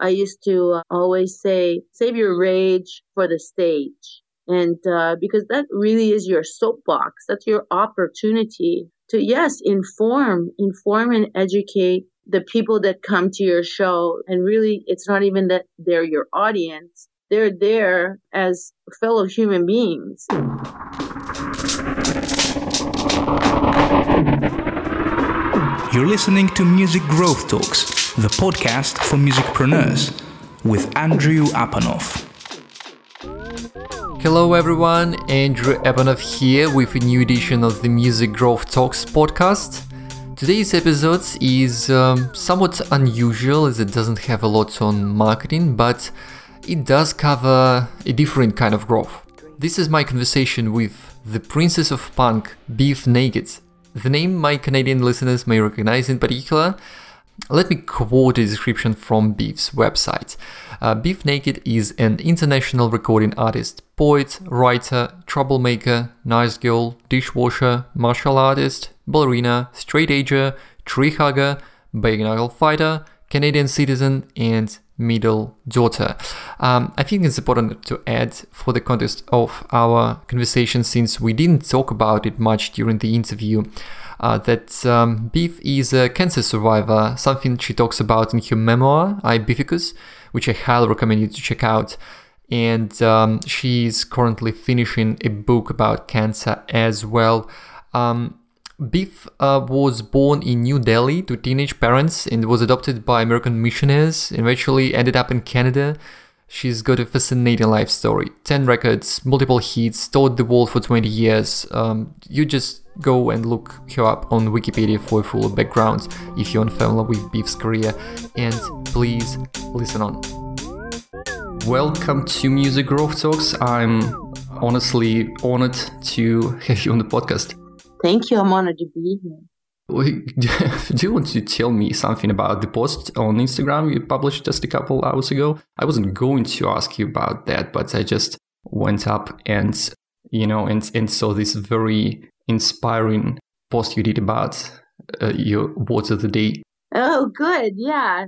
I used to uh, always say, save your rage for the stage. And uh, because that really is your soapbox, that's your opportunity to, yes, inform, inform and educate the people that come to your show. And really, it's not even that they're your audience, they're there as fellow human beings. You're listening to Music Growth Talks, the podcast for musicpreneurs with Andrew Apanov. Hello everyone, Andrew Apanov here with a new edition of the Music Growth Talks podcast. Today's episode is um, somewhat unusual as it doesn't have a lot on marketing, but it does cover a different kind of growth. This is my conversation with the princess of punk, Bif Naked, the name my Canadian listeners may recognize in particular. Let me quote a description from Bif's website. Uh, Bif Naked is an international recording artist, poet, writer, troublemaker, nice girl, dishwasher, martial artist, ballerina, straight edger, tree hugger, big fighter, Canadian citizen, and middle daughter. Um, I think it's important to add for the context of our conversation, since we didn't talk about it much during the interview, uh, that um, Bif is a cancer survivor, something she talks about in her memoir, I Bificus, which I highly recommend you to check out. And um, she's currently finishing a book about cancer as well. Um, Bif uh, was born in New Delhi to teenage parents and was adopted by American missionaries and eventually ended up in Canada. She's got a fascinating life story 10 records, multiple hits, toured the world for 20 years. Um, you just go and look her up on Wikipedia for a full background if you're unfamiliar with Bif's career. And please listen on. Welcome to Music Growth Talks. I'm honestly honored to have you on the podcast. Thank you. I'm honored to be here. Do you want to tell me something about the post on Instagram you published just a couple hours ago? I wasn't going to ask you about that, but I just went up and you know and and saw this very inspiring post you did about uh, your words of the day. Oh, good. Yeah.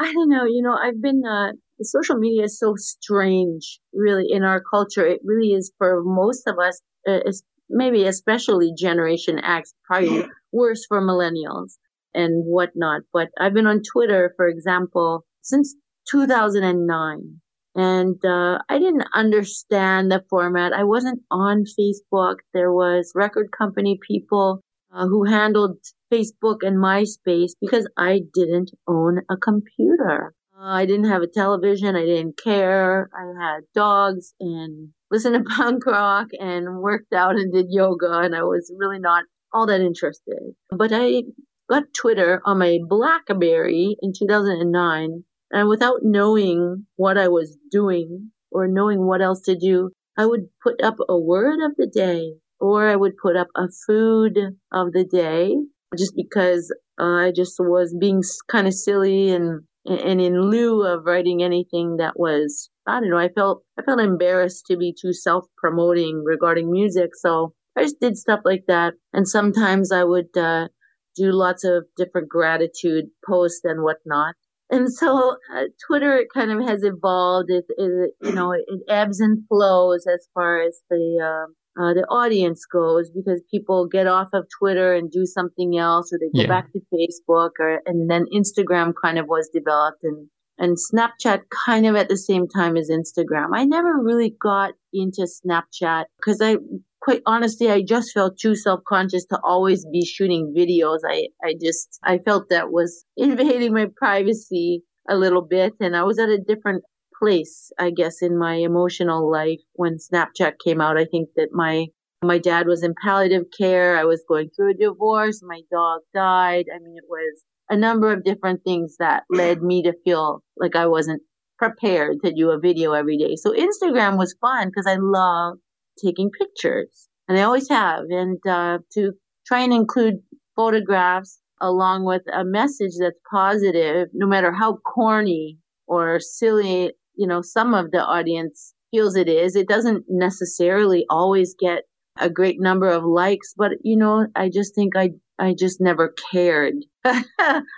I don't know. You know, I've been uh, social media is so strange, really, in our culture. It really is for most of us, uh, maybe especially Generation X, probably worse for millennials and whatnot. But I've been on Twitter, for example, since 2009. And uh, I didn't understand the format. I wasn't on Facebook. There was record company people uh, who handled Facebook and MySpace because I didn't own a computer. I didn't have a television. I didn't care. I had dogs and listened to punk rock and worked out and did yoga. And I was really not all that interested. But I got Twitter on my Blackberry in 2009. And without knowing what I was doing or knowing what else to do, I would put up a word of the day or I would put up a food of the day just because I just was being kind of silly and and in lieu of writing anything that was I don't know, I felt I felt embarrassed to be too self-promoting regarding music, so I just did stuff like that. And sometimes I would uh, do lots of different gratitude posts and whatnot. And so uh, Twitter kind of has evolved. It, it, you know, it ebbs and flows as far as the uh, uh, the audience goes because people get off of Twitter and do something else or they go yeah. back to Facebook or, and then Instagram kind of was developed and, and Snapchat kind of at the same time as Instagram. I never really got into Snapchat because I, quite honestly, I just felt too self-conscious to always be shooting videos. I, I just, I felt that was invading my privacy a little bit and I was at a different place, I guess, in my emotional life when Snapchat came out. I think that my my dad was in palliative care. I was going through a divorce. My dog died. I mean, it was a number of different things that led me to feel like I wasn't prepared to do a video every day. So Instagram was fun because I love taking pictures and I always have. And uh, to try and include photographs along with a message that's positive, no matter how corny or silly you know, some of the audience feels it is. It doesn't necessarily always get a great number of likes, but you know, I just think I I just never cared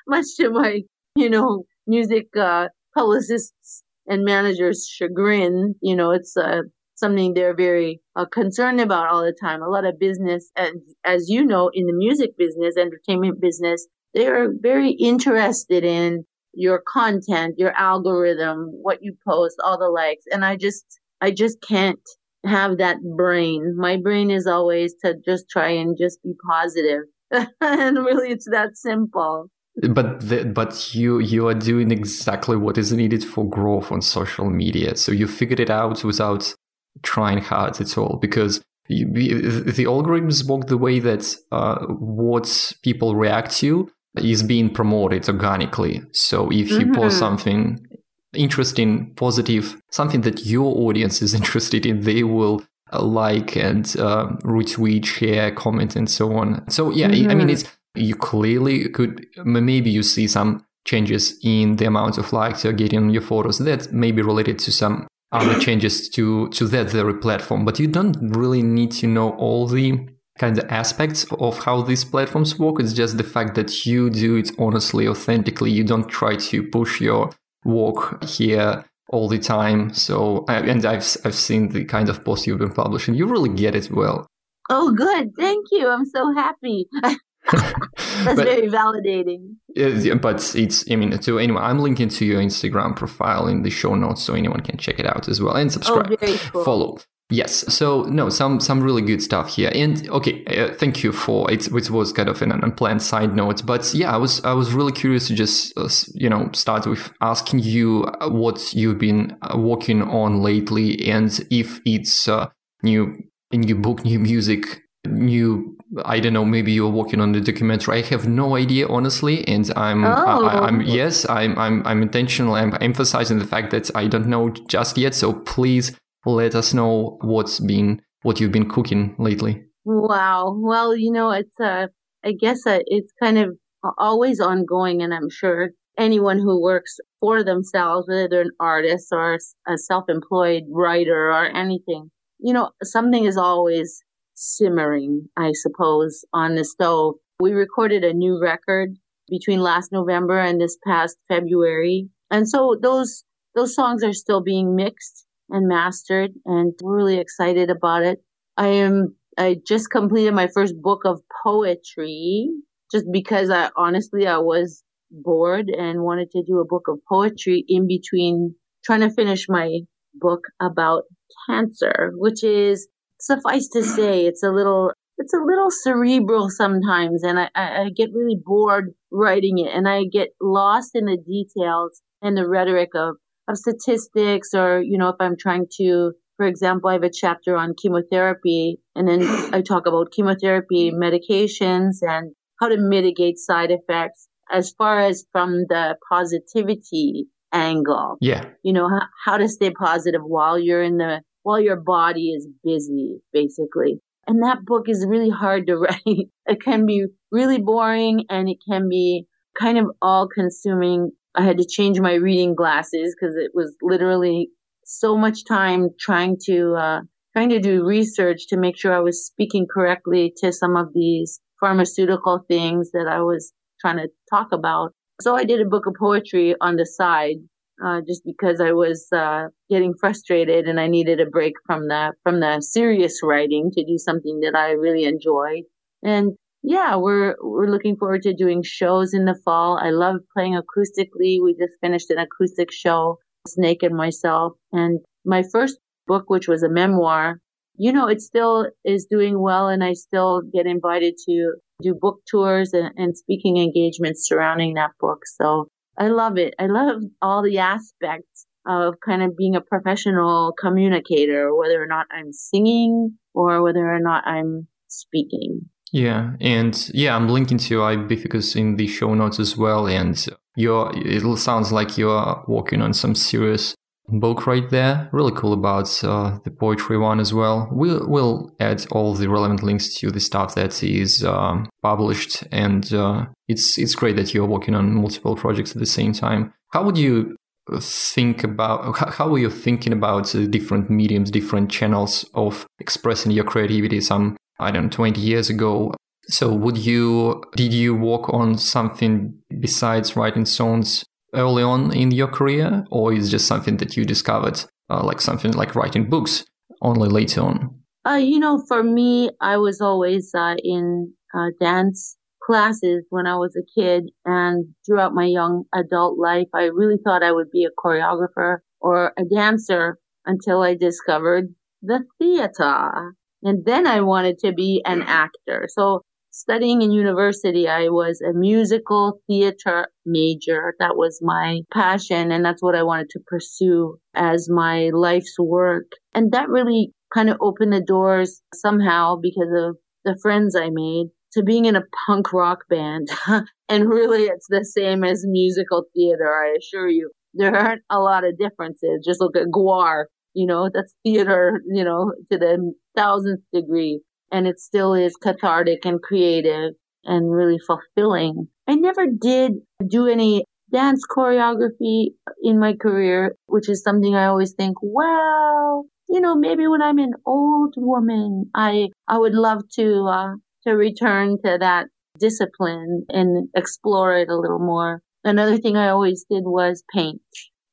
much to my you know music uh, publicists and managers' chagrin. You know, it's uh, something they're very uh, concerned about all the time. A lot of business, and as you know, in the music business, entertainment business, they are very interested in your content, your algorithm, what you post, all the likes. And I just, I just can't have that brain. My brain is always to just try and just be positive. and really it's that simple. But the, but you you are doing exactly what is needed for growth on social media. So you figured it out without trying hard at all because you, the algorithms work the way that uh, what people react to is being promoted organically. So if you mm-hmm. post something interesting, positive, something that your audience is interested in, they will uh, like and uh, retweet, share, comment, and so on. So yeah, mm-hmm. I mean, mm-hmm. it's you clearly could maybe you see some changes in the amount of likes you're getting on your photos that may be related to some other changes to to that very platform but you don't really need to know all the kind of aspects of how these platforms work. It's just the fact that you do it honestly authentically. You don't try to push your work here all the time. So and i've i've seen the kind of posts you've been publishing. You really get it well. Oh good. Thank you. I'm so happy. That's but, very validating. Yeah, but it's, I mean, so anyway, I'm linking to your Instagram profile in the show notes so anyone can check it out as well and oh, subscribe, oh, cool. follow. Yes. So no, some some really good stuff here. And okay, uh, thank you for it. It was kind of an unplanned side note, but yeah, I was I was really curious to just uh, you know start with asking you uh, what you've been uh, working on lately, and if it's uh, new new book, new music, new I don't know, maybe you're working on the documentary. I have no idea, honestly, and I'm, oh. I, am yes, I'm, I'm, I'm intentional. I'm emphasizing the fact that I don't know just yet. So please let us know what's been, what you've been cooking lately. Wow. Well, you know, it's, uh, I guess uh, it's kind of always ongoing, and I'm sure anyone who works for themselves, whether they're an artist or a self-employed writer or anything, you know, something is always simmering, I suppose, on the stove. We recorded a new record between last November and this past February. And so those, those songs are still being mixed and mastered and really excited about it. I am, I just completed my first book of poetry just because I honestly, I was bored and wanted to do a book of poetry in between trying to finish my book about cancer, which is suffice to say, it's a little it's a little cerebral sometimes, and I, I, get really bored writing it, and I get lost in the details and the rhetoric of of statistics, or you know, if I'm trying to, for example, I have a chapter on chemotherapy, and then I talk about chemotherapy medications and how to mitigate side effects as far as from the positivity angle. Yeah. You know, how, how to stay positive while you're in the while your body is busy, basically. And that book is really hard to write. It can be really boring and it can be kind of all consuming. I had to change my reading glasses because it was literally so much time trying to, uh, trying to do research to make sure I was speaking correctly to some of these pharmaceutical things that I was trying to talk about. So I did a book of poetry on the side uh, just because I was uh, getting frustrated and I needed a break from the from the serious writing to do something that I really enjoyed. And yeah, we're we're looking forward to doing shows in the fall. I love playing acoustically. We just finished an acoustic show, Snake and myself, and my first book, which was a memoir. You know, it still is doing well, and I still get invited to do book tours and, and speaking engagements surrounding that book. So I love it. I love all the aspects of kind of being a professional communicator, whether or not I'm singing or whether or not I'm speaking. Yeah, and yeah, I'm linking to I Bificus in the show notes as well. And you're, it sounds like you're working on some serious book right there. Really cool about uh, the poetry one as well. We'll, we'll add all the relevant links to the stuff that is um, published, and uh, it's it's great that you're working on multiple projects at the same time. How would you think about how are you thinking about different mediums, different channels of expressing your creativity? Some I don't know, 20 years ago. So would you did you work on something besides writing songs early on in your career, or is just something that you discovered, uh, like something like writing books, only later on? Uh, you know, for me, I was always uh, in uh, dance classes when I was a kid, and throughout my young adult life, I really thought I would be a choreographer or a dancer until I discovered the theater. And then I wanted to be an mm. actor. So studying in university, I was a musical theater major. That was my passion and that's what I wanted to pursue as my life's work. And that really kind of opened the doors somehow because of the friends I made to being in a punk rock band. and really it's the same as musical theater, I assure you. There aren't a lot of differences. Just look at GWAR you know, that's theater, you know, to the thousandth degree. And it still is cathartic and creative and really fulfilling. I never did do any dance choreography in my career, which is something I always think, well, you know, maybe when I'm an old woman, I, I would love to, uh, to return to that discipline and explore it a little more. Another thing I always did was paint.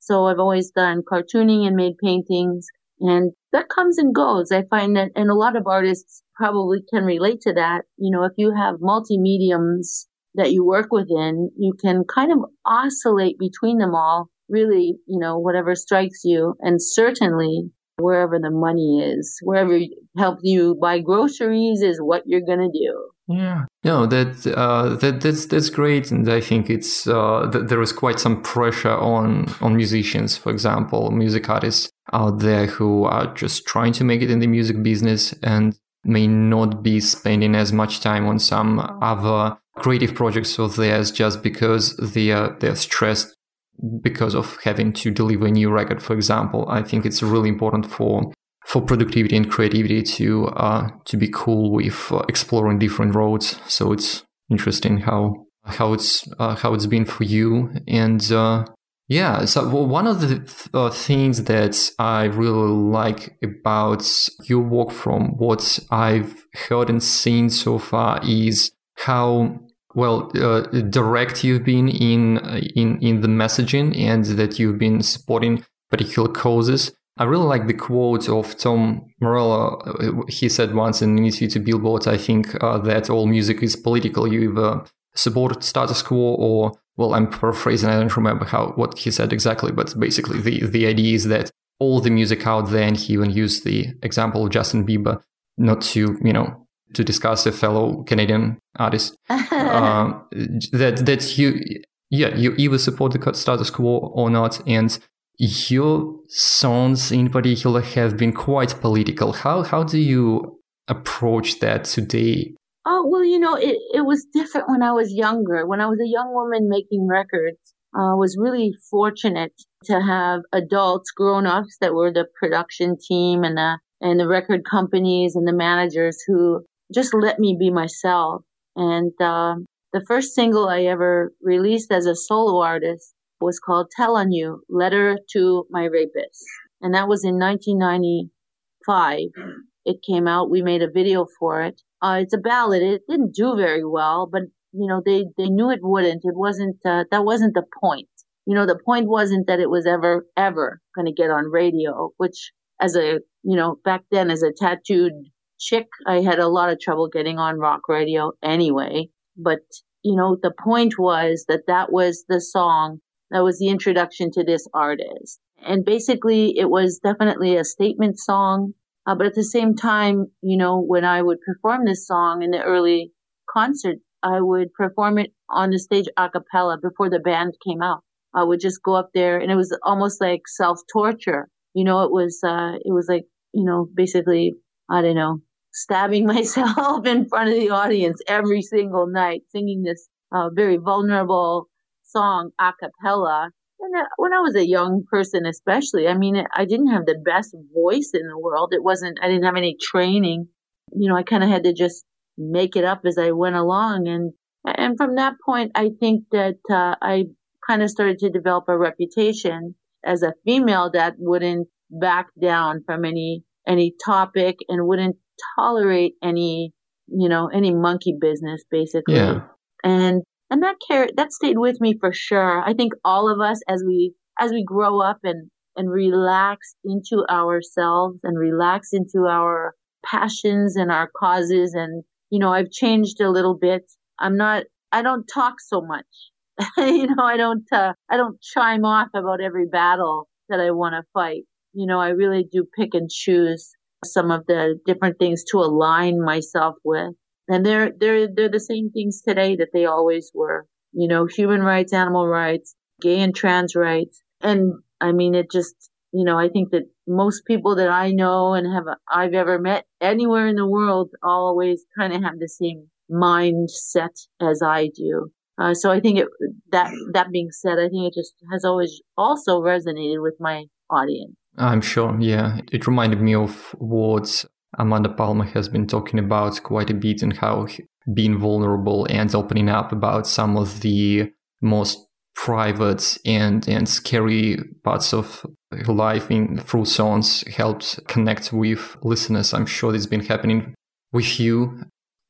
So I've always done cartooning and made paintings and that comes and goes. I find that, and a lot of artists probably can relate to that. You know, if you have multi mediums that you work within, you can kind of oscillate between them all, really, you know, whatever strikes you. And certainly wherever the money is, wherever help you buy groceries is what you're going to do. Yeah. No, that uh, that that's that's great, and I think it's uh, th- there is quite some pressure on on musicians, for example, music artists out there who are just trying to make it in the music business and may not be spending as much time on some other creative projects of theirs just because they are they're stressed because of having to deliver a new record, for example. I think it's really important for for productivity and creativity to uh, to be cool with uh, exploring different roads. So it's interesting how how it's uh, how it's been for you and uh, yeah so one of the uh, things that i really like about your work from what i've heard and seen so far is how well uh, direct you've been in in in the messaging and that you've been supporting particular causes I really like the quote of Tom Morello. He said once in an interview to Billboard, I think, uh, that all music is political. You either support status quo or, well, I'm paraphrasing. I don't remember how what he said exactly, but basically the, the idea is that all the music out there, and he even used the example of Justin Bieber, not to, you know, to discuss a fellow Canadian artist, uh, that, that you, yeah, you either support the status quo or not. And your songs in particular have been quite political. How how do you approach that today? Oh well, you know, it, it was different when I was younger. When I was a young woman making records, I uh, was really fortunate to have adults, grown ups that were the production team and the and the record companies and the managers who just let me be myself. And uh, the first single I ever released as a solo artist was called Tell on You, Letter to My Rapist. And that was in 1995. It came out. We made a video for it. Uh, it's a ballad. It didn't do very well, but you know, they, they knew it wouldn't. It wasn't, uh, that wasn't the point. You know, the point wasn't that it was ever, ever going to get on radio, which as a, you know, back then as a tattooed chick, I had a lot of trouble getting on rock radio anyway. But, you know, the point was that that was the song that was the introduction to this artist. And basically, it was definitely a statement song. Uh, but at the same time, you know, when I would perform this song in the early concert, I would perform it on the stage a cappella before the band came out. I would just go up there and it was almost like self torture. You know, it was, uh, it was like, you know, basically, I don't know, stabbing myself in front of the audience every single night, singing this uh, very vulnerable, song a cappella. And when I was a young person, especially, I mean, I didn't have the best voice in the world. It wasn't, I didn't have any training. You know, I kind of had to just make it up as I went along. And, and from that point, I think that, uh, I kind of started to develop a reputation as a female that wouldn't back down from any, any topic and wouldn't tolerate any, you know, any monkey business, basically. Yeah. And and that care that stayed with me for sure. I think all of us as we as we grow up and and relax into ourselves and relax into our passions and our causes and you know I've changed a little bit. I'm not I don't talk so much. you know, I don't uh, I don't chime off about every battle that I want to fight. You know, I really do pick and choose some of the different things to align myself with. And they're they're they're the same things today that they always were. You know, human rights, animal rights, gay and trans rights. And I mean it just you know, I think that most people that I know and have I've ever met anywhere in the world always kind of have the same mindset as I do. Uh, so I think it, that that being said, I think it just has always also resonated with my audience. I'm sure, yeah. It reminded me of what Amanda Palmer has been talking about quite a bit and how being vulnerable and opening up about some of the most private and, and scary parts of life in through songs helped connect with listeners. I'm sure it's been happening with you.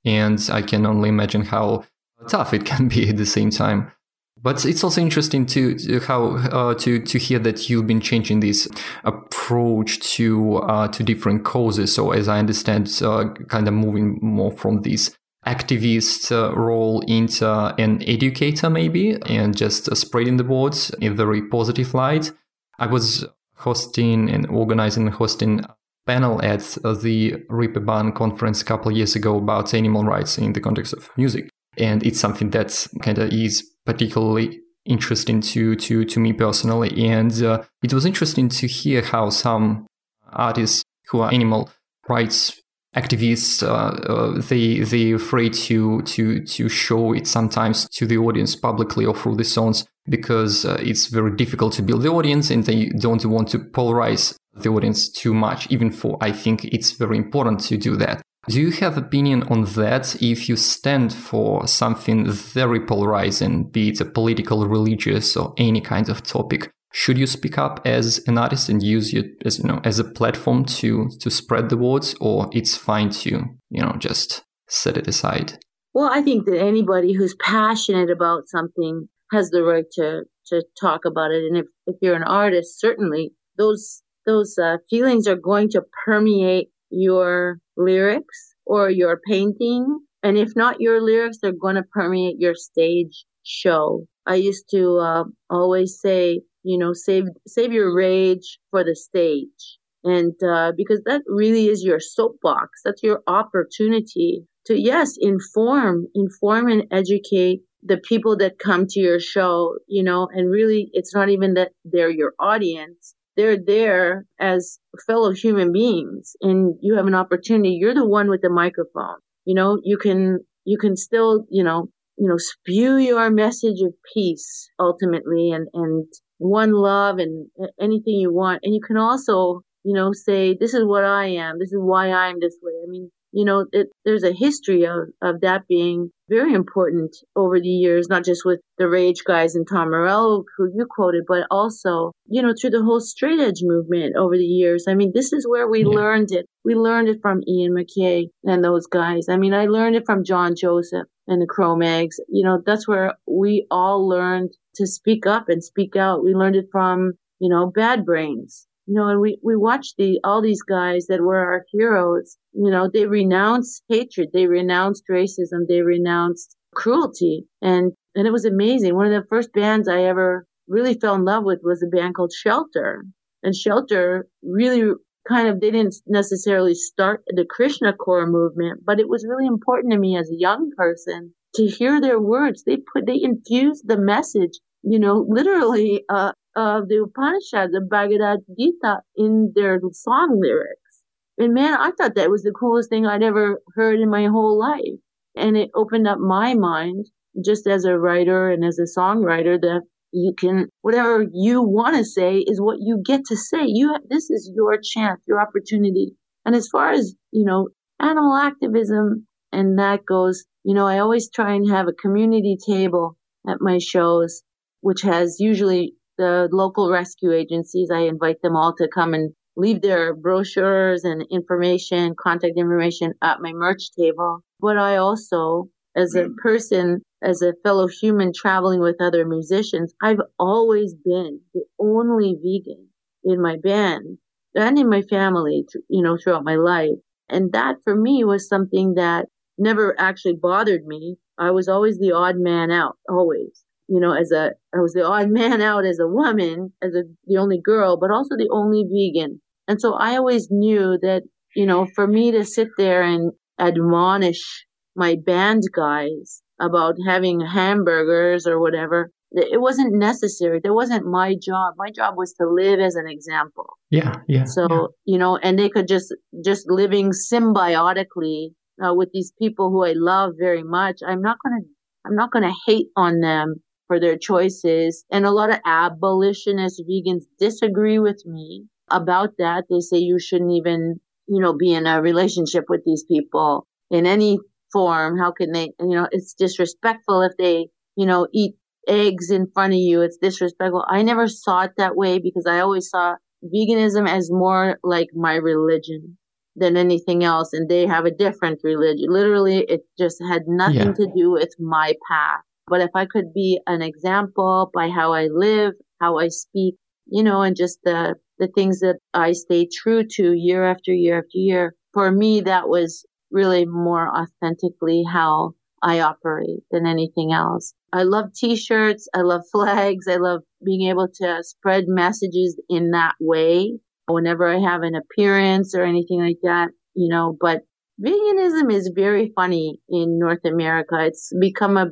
And I can only imagine how tough it can be at the same time. But it's also interesting to, to how uh, to to hear that you've been changing this approach to uh, to different causes. So as I understand, uh, kind of moving more from this activist uh, role into an educator maybe, and just uh, spreading the words in a very positive light. I was hosting and organizing and hosting panel at the Reeperbahn conference a couple years ago about animal rights in the context of music and it's something that kind of is particularly interesting to to to me personally. And uh, it was interesting to hear how some artists who are animal rights activists uh, uh, they they afraid to to to show it sometimes to the audience publicly or through the songs because uh, it's very difficult to build the audience and they don't want to polarize the audience too much. Even for i think it's very important to do that do you have opinion on that? If you stand for something very polarizing, be it a political, religious, or any kind of topic, should you speak up as an artist and use it as you know as a platform to to spread the words, or it's fine to you know just set it aside? Well, I think that anybody who's passionate about something has the right to to talk about it, and if if you're an artist, certainly those those uh, feelings are going to permeate your lyrics or your painting. And if not your lyrics, they're going to permeate your stage show. I used to uh, always say, you know, save save your rage for the stage, and uh, because that really is your soapbox. That's your opportunity to yes, inform, inform and educate the people that come to your show. You know, and really, it's not even that they're your audience they're there as fellow human beings and you have an opportunity you're the one with the microphone you know you can you can still you know you know spew your message of peace ultimately and and one love and anything you want. And you can also you know say this is what i am. This is why i'm this way. I mean you know, it, there's a history of, of that being very important over the years, not just with the Rage guys and Tom Morello, who you quoted, but also, you know, through the whole straight edge movement over the years. I mean, this is where we yeah. learned it. We learned it from Ian MacKaye and those guys. I mean, I learned it from John Joseph and the Cro-Mags. You know, that's where we all learned to speak up and speak out. We learned it from, you know, Bad Brains you know, and we, we watched the, all these guys that were our heroes, you know, they renounced hatred. They renounced racism. They renounced cruelty. And, and it was amazing. One of the first bands I ever really fell in love with was a band called Shelter. And Shelter really kind of, they didn't necessarily start the Krishna core movement, but it was really important to me as a young person to hear their words. They put, they infused the message, you know, literally, uh, of the Upanishads, the Bhagavad Gita, in their song lyrics. And man, I thought that was the coolest thing I'd ever heard in my whole life. And it opened up my mind, just as a writer and as a songwriter, that you can, whatever you want to say is what you get to say. You, this is your chance, your opportunity. And as far as, you know, animal activism and that goes, you know, I always try and have a community table at my shows, which has usually the local rescue agencies. I invite them all to come and leave their brochures and information, contact information at my merch table. But I also as a hmm. person, as a fellow human traveling with other musicians, I've always been the only vegan in my band and in my family, you know, throughout my life. And that for me was something that never actually bothered me. I was always the odd man out, always. You know, as a, I was the odd man out as a woman, as a, the only girl, but also the only vegan. And so I always knew that, you know, for me to sit there and admonish my band guys about having hamburgers or whatever, it wasn't necessary. That wasn't my job. My job was to live as an example. Yeah, yeah. So yeah. you know, and they could just just living symbiotically uh, with these people who I love very much. I'm not gonna I'm not gonna hate on them for their choices. And a lot of abolitionist vegans disagree with me about that. They say you shouldn't even you know be in a relationship with these people in any form. How can they? You know, it's disrespectful if they you know eat eggs in front of you. It's disrespectful. I never saw it that way because I always saw veganism as more like my religion than anything else. And they have a different religion. Literally, it just had nothing yeah. to do with my path. But if I could be an example by how I live, how I speak, you know, and just the, the things that I stay true to year after year after year, for me, that was really more authentically how I operate than anything else. I love t-shirts. I love flags. I love being able to spread messages in that way whenever I have an appearance or anything like that, you know, but veganism is very funny in North America. It's become a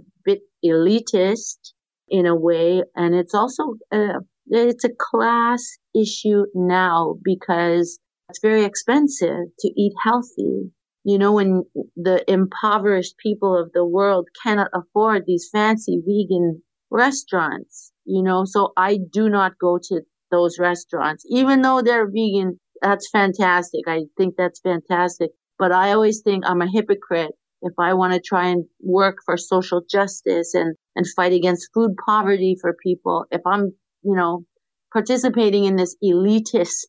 elitist in a way. And it's also, a, it's a class issue now because it's very expensive to eat healthy you know, when the impoverished people of the world cannot afford these fancy vegan restaurants, you know, so I do not go to those restaurants, even though they're vegan. That's fantastic. I think that's fantastic. But I always think I'm a hypocrite if I want to try and work for social justice and, and fight against food poverty for people. If I'm, you know, participating in this elitist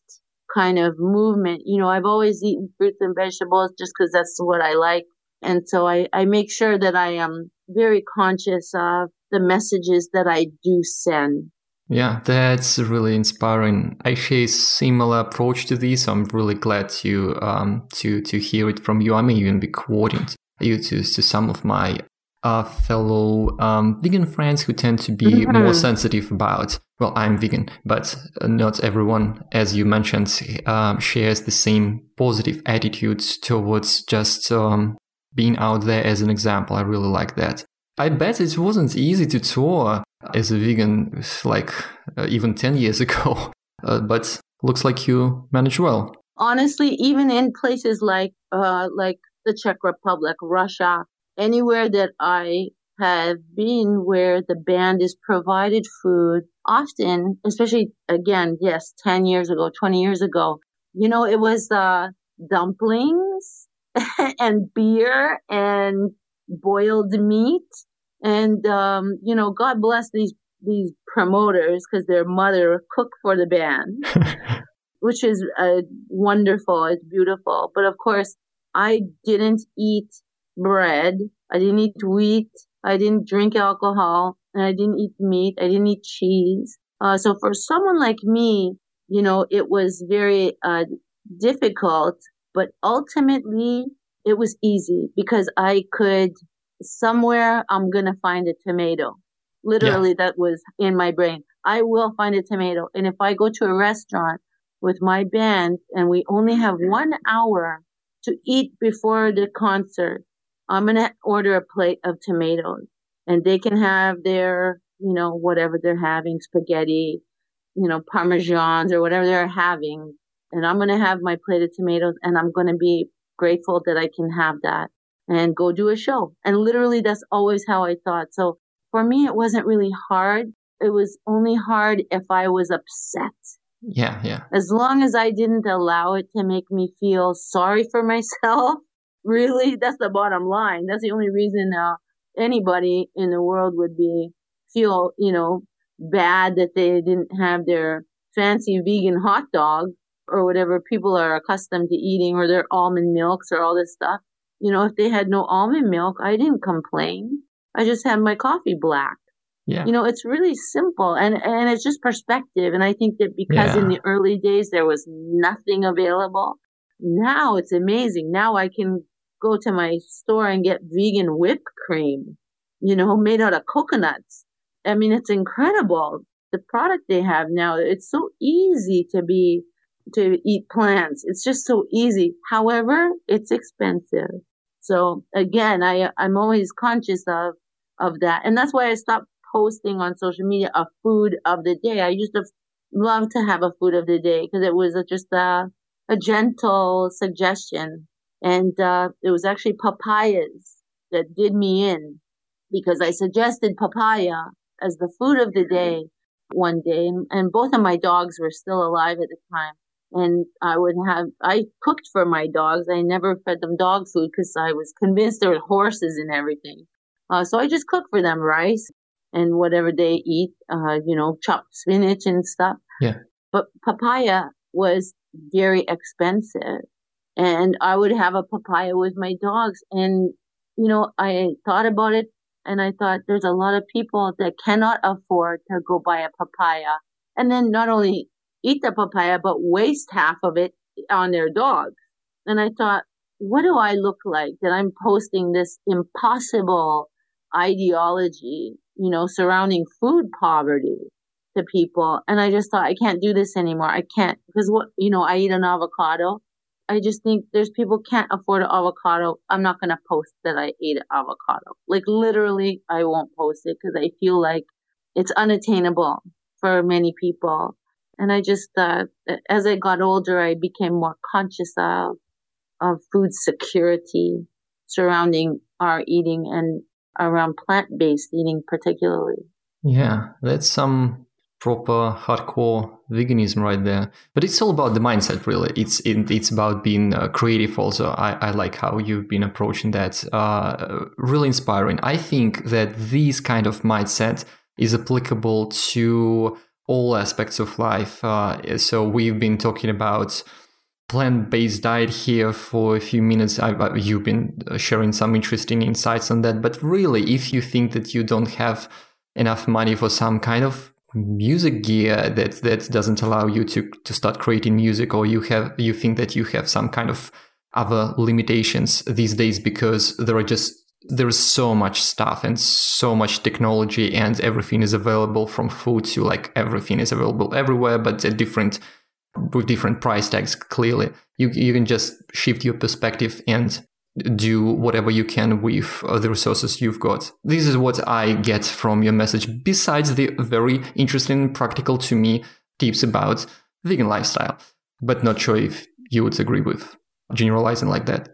kind of movement. You know, I've always eaten fruits and vegetables just because that's what I like. And so I, I make sure that I am very conscious of the messages that I do send. Yeah, that's really inspiring. I share a similar approach to this. I'm really glad to um, to to hear it from you. I may even be quoting you to, to some of my uh, fellow um, vegan friends who tend to be mm-hmm. more sensitive about well i'm vegan but not everyone as you mentioned um, shares the same positive attitudes towards just um, being out there as an example. I really like that. I bet it wasn't easy to tour as a vegan like uh, even 10 years ago uh, but looks like you managed well. Honestly even in places like uh, like the czech republic russia anywhere that I have been where the band is provided food, often, especially again, yes, 10 years ago, 20 years ago, you know, it was, uh, dumplings and beer and boiled meat. And, um, you know, God bless these, these promoters because their mother cooked for the band, which is uh, wonderful. It's beautiful. But of course, I didn't eat bread. I didn't eat wheat. I didn't drink alcohol. And I didn't eat meat. I didn't eat cheese. Uh, so for someone like me, you know, it was very uh, difficult, but ultimately it was easy because I could somewhere I'm gonna find a tomato. Literally, yeah. that was in my brain. I will find a tomato. And if I go to a restaurant with my band and we only have one hour to eat before the concert, I'm going to order a plate of tomatoes and they can have their, you know, whatever they're having, spaghetti, you know, parmesans or whatever they're having. And I'm going to have my plate of tomatoes and I'm going to be grateful that I can have that and go do a show. And literally that's always how I thought. So for me, it wasn't really hard. It was only hard if I was upset. Yeah, yeah. As long as I didn't allow it to make me feel sorry for myself Really, that's the bottom line. That's the only reason uh, anybody in the world would be feel, you know, bad that they didn't have their fancy vegan hot dog or whatever people are accustomed to eating or their almond milks or all this stuff. You know, if they had no almond milk, I didn't complain. I just had my coffee black. Yeah. You know, it's really simple and, and it's just perspective. And I think that because Yeah. in the early days there was nothing available, now it's amazing. Now I can go to my store and get vegan whipped cream, you know, made out of coconuts. I mean, it's incredible. The product they have now, it's so easy to be, to eat plants. It's just so easy. However, it's expensive. So again, I, I'm always conscious of, of that. And that's why I stopped posting on social media a food of the day. I used to love to have a food of the day because it was a, just a, a gentle suggestion. And, uh, it was actually papayas that did me in because I suggested papaya as the food of the day one day. And, and both of my dogs were still alive at the time. And I would have, I cooked for my dogs. I never fed them dog food because I was convinced there were horses and everything. Uh, so I just cooked for them rice and whatever they eat, uh, you know, chopped spinach and stuff. Yeah. But papaya was very expensive. And I would have a papaya with my dogs. And, you know, I thought about it and I thought there's a lot of people that cannot afford to go buy a papaya and then not only eat the papaya, but waste half of it on their dogs. And I thought, what do I look like that I'm posting this impossible ideology, you know, surrounding food poverty to people? And I just thought, I can't do this anymore. I can't, because what, you know, I eat an avocado. I just think there's people can't afford an avocado. I'm not going to post that I ate an avocado. Like literally, I won't post it because I feel like it's unattainable for many people. And I just, uh, as I got older, I became more conscious of, of food security surrounding our eating and around plant-based eating particularly. Yeah, that's some proper hardcore veganism right there. But it's all about the mindset, really. It's it, it's about being uh, creative. Also, I, I like how you've been approaching that. Uh, really inspiring. I think that this kind of mindset is applicable to all aspects of life. Uh, so we've been talking about plant-based diet here for a few minutes. I, you've been uh, sharing some interesting insights on that. But really, if you think that you don't have enough money for some kind of music gear that that doesn't allow you to to start creating music or you have you think that you have some kind of other limitations these days because there are just there is so much stuff and so much technology and everything is available from food to like everything is available everywhere but at different with different price tags clearly you you can just shift your perspective and do whatever you can with the resources you've got. This is what I get from your message, besides the very interesting and practical to me tips about vegan lifestyle. But not sure if you would agree with generalizing like that.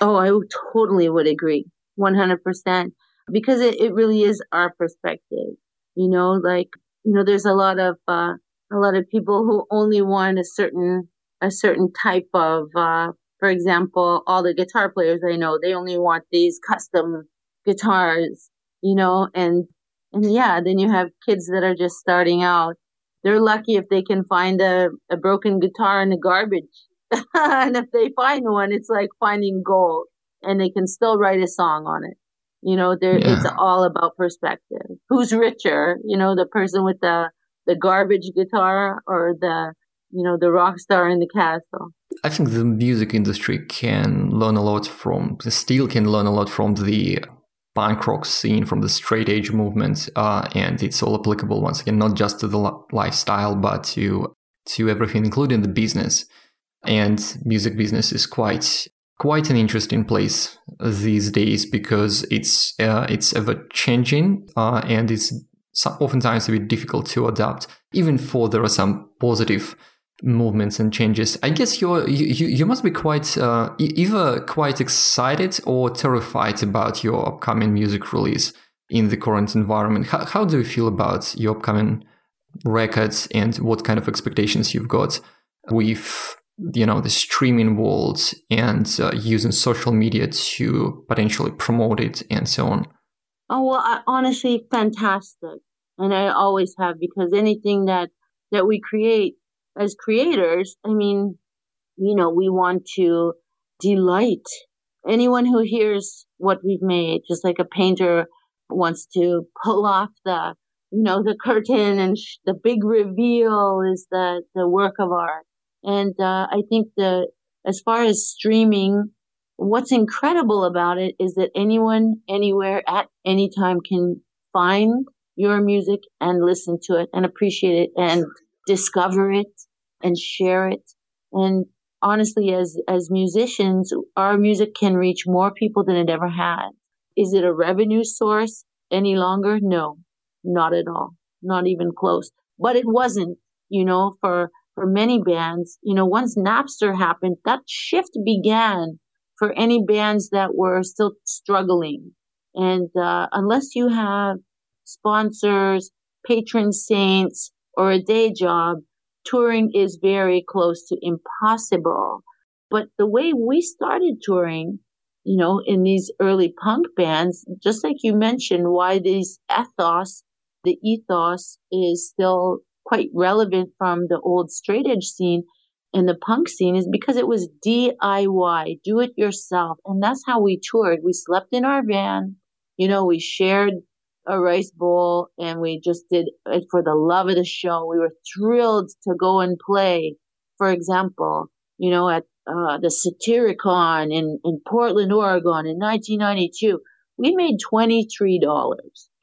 Oh, I totally would agree. 100%. Because it, it really is our perspective. You know, like, you know, there's a lot of, uh, a lot of people who only want a certain, a certain type of, uh, for example, all the guitar players I know, they only want these custom guitars, you know, and, and yeah, then you have kids that are just starting out. They're lucky if they can find a, a broken guitar in the garbage. and if they find one, it's like finding gold and they can still write a song on it. You know, there, Yeah. it's all about perspective. Who's richer? You know, the person with the, the garbage guitar or the, you know, the rock star in the castle. I think the music industry can learn a lot from, still can learn a lot from the punk rock scene, from the straight edge movement, uh, and it's all applicable once again, not just to the lifestyle, but to to everything, including the business. And music business is quite quite an interesting place these days because it's uh, it's ever changing uh, and it's oftentimes a bit difficult to adapt, even for there are some positive movements and changes. I guess you're you, you must be quite uh, either quite excited or terrified about your upcoming music release in the current environment. How how do you feel about your upcoming records and what kind of expectations you've got with you know the streaming world and uh, using social media to potentially promote it and so on? Oh well, I, honestly, fantastic, and I always have because anything that that we create as creators, I mean, you know, we want to delight anyone who hears what we've made, just like a painter wants to pull off the, you know, the curtain and sh- the big reveal is the, the work of art. And, uh, I think the, as far as streaming, what's incredible about it is that anyone, anywhere, at any time can find your music and listen to it and appreciate it and discover it and share it. And honestly, as, as musicians, our music can reach more people than it ever had. Is it a revenue source any longer? No, not at all. Not even close. But it wasn't, you know, for, for many bands, you know, once Napster happened, that shift began for any bands that were still struggling. And, uh, unless you have sponsors, patron saints, or a day job, touring is very close to impossible. But the way we started touring, you know, in these early punk bands, just like you mentioned, why these ethos, the ethos is still quite relevant from the old straight edge scene and the punk scene is because it was DIY, do it yourself. And that's how we toured. We slept in our van. You know, we shared a rice bowl and we just did it for the love of the show. We were thrilled to go and play, for example, you know, at uh, the Satyricon in, in Portland, Oregon in 1992. We made $23,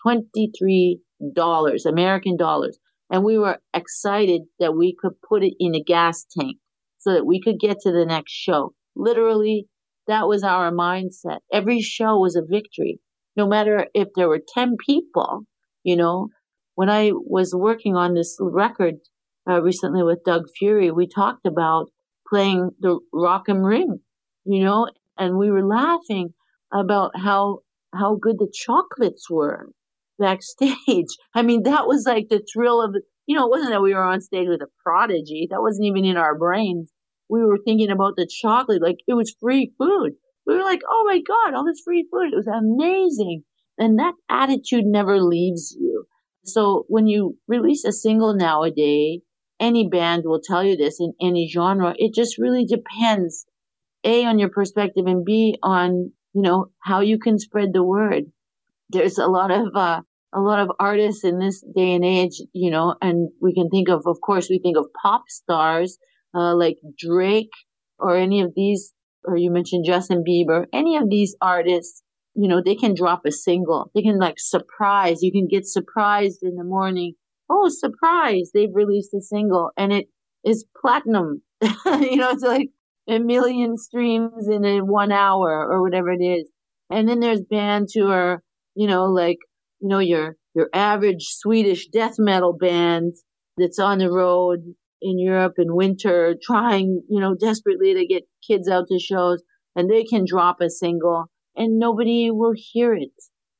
$23 American dollars. And we were excited that we could put it in a gas tank so that we could get to the next show. Literally, that was our mindset. Every show was a victory no matter if there were 10 people, you know, when I was working on this record uh, recently with Doug Fury, we talked about playing the Rock am Ring, you know, and we were laughing about how, how good the chocolates were backstage. I mean, that was like the thrill of, you know, it wasn't that we were on stage with a prodigy. That wasn't even in our brains. We were thinking about the chocolate, like it was free food we were like, oh my God, all this free food. It was amazing. And that attitude never leaves you. So when you release a single nowadays, any band will tell you this in any genre. It just really depends, A, on your perspective and B, on, you know, how you can spread the word. There's a lot of, uh, a lot of artists in this day and age, you know, and we can think of, of course, we think of pop stars, uh, like Drake or any of these or you mentioned Justin Bieber, any of these artists, you know, they can drop a single. They can like surprise. You can get surprised in the morning. Oh, surprise. They've released a single and it is platinum. you know, it's like a million streams in a one hour or whatever it is. And then there's bands who are, you know, like, you know, your, your average Swedish death metal band that's on the road in Europe in winter, trying, you know, desperately to get kids out to shows and they can drop a single and nobody will hear it,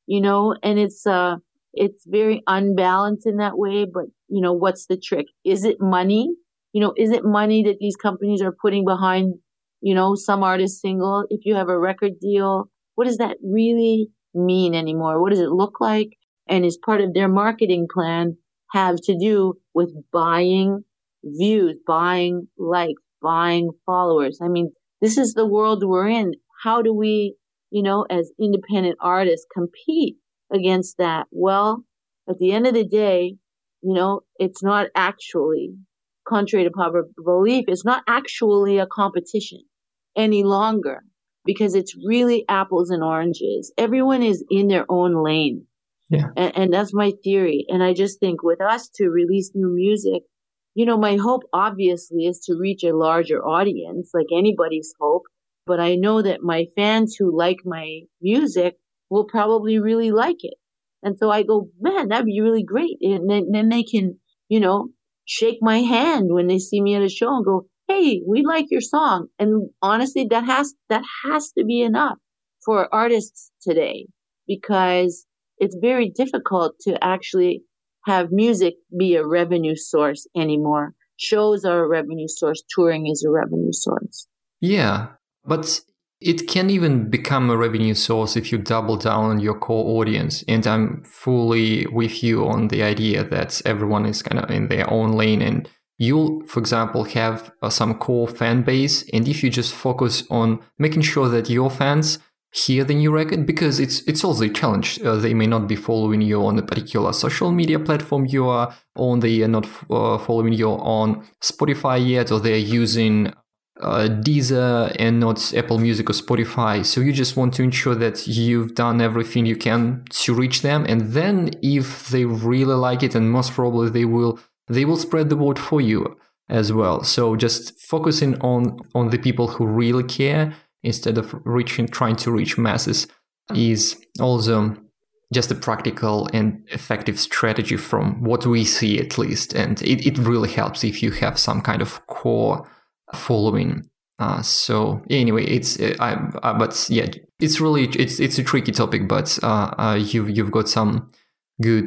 you know, and it's, uh, it's very unbalanced in that way. But, you know, what's the trick? Is it money? You know, is it money that these companies are putting behind, you know, some artist single? If you have a record deal, what does that really mean anymore? What does it look like? And is part of their marketing plan have to do with buying views, buying likes, buying followers. I mean, this is the world we're in. How do we, you know, as independent artists compete against that? Well, at the end of the day, you know, it's not actually, contrary to popular belief, it's not actually a competition any longer because it's really apples and oranges. Everyone is in their own lane. Yeah. And, and that's my theory. And I just think with us to release new music, you know, my hope obviously is to reach a larger audience, like anybody's hope. But I know that my fans who like my music will probably really like it. And so I go, man, that'd be really great. And then, then they can, you know, shake my hand when they see me at a show and go, Hey, we like your song. And honestly, that has, that has to be enough for artists today because it's very difficult to actually have music be a revenue source anymore. Shows are a revenue source, touring is a revenue source. Yeah, but it can even become a revenue source if you double down on your core audience. And I'm fully with you on the idea that everyone is kind of in their own lane and you'll, for example, have uh, some core fan base. And if you just focus on making sure that your fans hear the new record, because it's it's also a challenge. Uh, they may not be following you on a particular social media platform you are on. They are not uh, following you on Spotify yet, or they're using uh, Deezer and not Apple Music or Spotify. So you just want to ensure that you've done everything you can to reach them, and then if they really like it, and most probably they will they will spread the word for you as well. So just focusing on on the people who really care instead of reaching trying to reach masses is also just a practical and effective strategy from what we see at least. And it, it really helps if you have some kind of core following. Uh, so anyway it's uh, I, uh, but yeah it's really it's it's a tricky topic but uh, uh you've you've got some good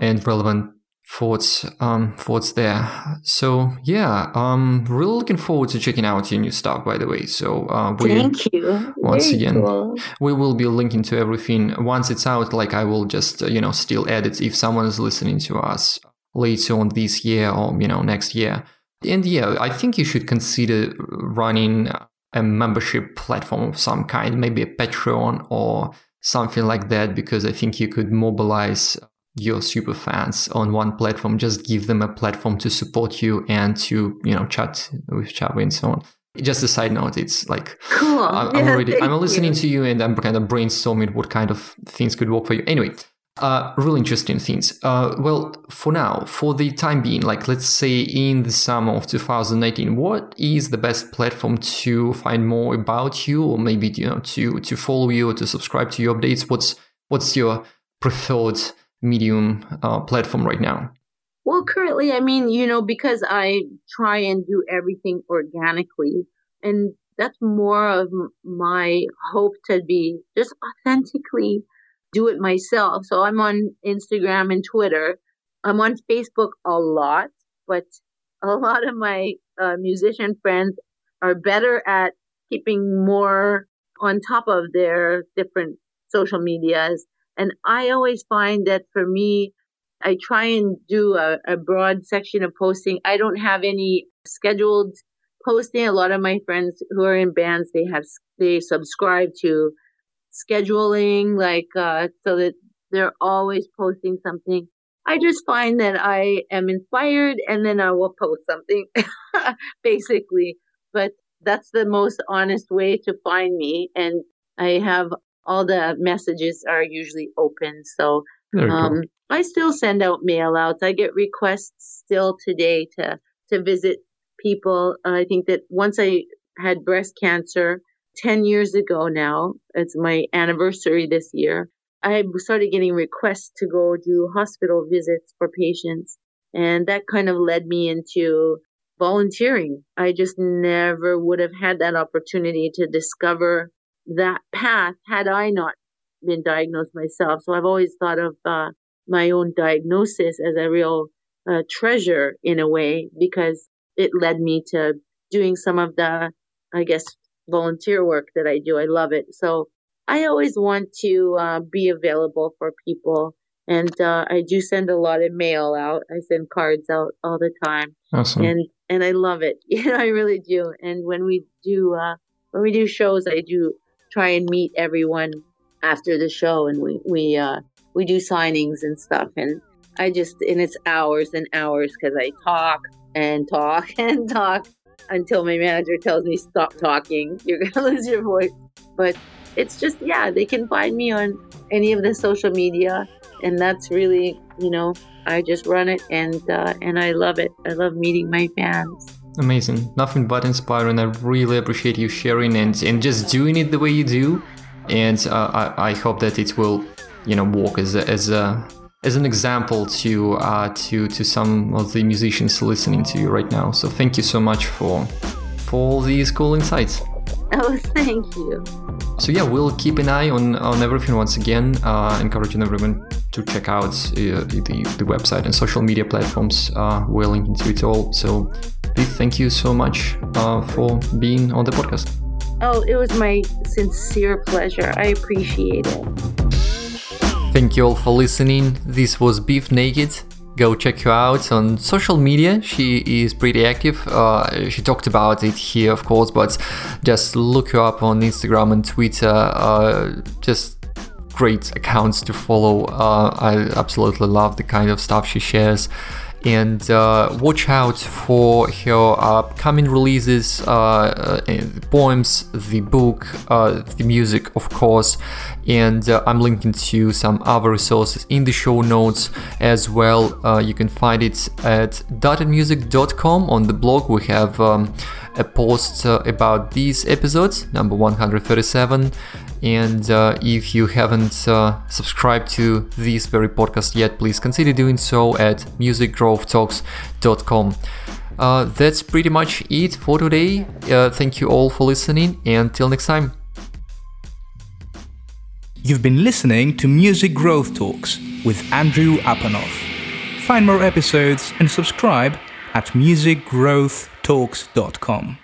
and relevant thoughts um thoughts there. So yeah um really looking forward to checking out your new stuff by the way. So uh we, thank you. once Very again cool. we will be linking to everything. Once it's out like i will just uh, you know still edit if someone is listening to us later on this year or you know next year. And yeah i think you should consider running a membership platform of some kind maybe a patreon or something like that because i think you could mobilize your super fans on one platform just give them a platform to support you and to you know chat with Chavi and so on just a side note it's like cool. i'm, yeah, already i'm listening you. to you and i'm kind of brainstorming what kind of things could work for you anyway uh, really interesting things. Uh, well, for now, for the time being, like let's say in the summer of 2019, what is the best platform to find more about you, or maybe you know to to follow you or to subscribe to your updates? What's what's your preferred medium uh, platform right now? Well, currently, I mean, you know, because I try and do everything organically, and that's more of my hope to be just authentically do it myself. So I'm on Instagram and Twitter. I'm on Facebook a lot, but a lot of my uh, musician friends are better at keeping more on top of their different social medias and I always find that for me, I try and do a, a broad section of posting. I don't have any scheduled posting. A lot of my friends who are in bands, they have, they subscribe to scheduling, like, uh, so that they're always posting something. I just find that I am inspired and then I will post something, basically. But that's the most honest way to find me. And I have all the messages are usually open. So um, I still send out mail outs. I get requests still today to to visit people. I think that once I had breast cancer 10 years ago now, it's my anniversary this year. I started getting requests to go do hospital visits for patients. And that kind of led me into volunteering. I just never would have had that opportunity to discover that path had I not been diagnosed myself. So I've always thought of uh, my own diagnosis as a real uh, treasure in a way because it led me to doing some of the, I guess, volunteer work that I do. I love it. So I always want to uh, be available for people. And uh, I do send a lot of mail out. I send cards out all the time. Awesome. And and I love it. You know, I really do. And when we do uh, when we do shows, I do try and meet everyone after the show and we we uh we do signings and stuff and I just and it's hours and hours because I talk and talk and talk until my manager tells me stop talking. You're gonna lose your voice. But it's just yeah they can find me on any of the social media and that's really you know I just run it and uh, and I love it. I love meeting my fans Amazing. Nothing but inspiring. I really appreciate you sharing and, and just doing it the way you do. And uh, I, I hope that it will, you know, work as a, as a as an example to uh, to to some of the musicians listening to you right now. So thank you so much for for all these cool insights. Oh, thank you. So yeah, we'll keep an eye on on everything once again, uh, encouraging everyone to check out uh, the, the website and social media platforms. Uh, we're linking to it all. So thank you so much uh, for being on the podcast. Oh, it was my sincere pleasure. I appreciate it. Thank you all for listening. This was Bif Naked. go check her out on social media. She is pretty active. Uh, she talked about it here, of course, but just look her up on Instagram and Twitter. Uh, just great accounts to follow. Uh, I absolutely love the kind of stuff she shares and uh, watch out for her upcoming releases uh, uh the poems the book uh, the music of course. And uh, i'm linking to some other resources in the show notes as well. You can find it at dottedmusic.com on the blog we have um, a post about these episodes number 137 and uh, if you haven't uh, subscribed to this very podcast yet, please consider doing so at musicgrowthtalks.com. Uh, that's pretty much it for today. Uh, thank you all for listening, and till next time. You've been listening to Music Growth Talks with Andrew Apanov. Find more episodes and subscribe at musicgrowthtalks.com.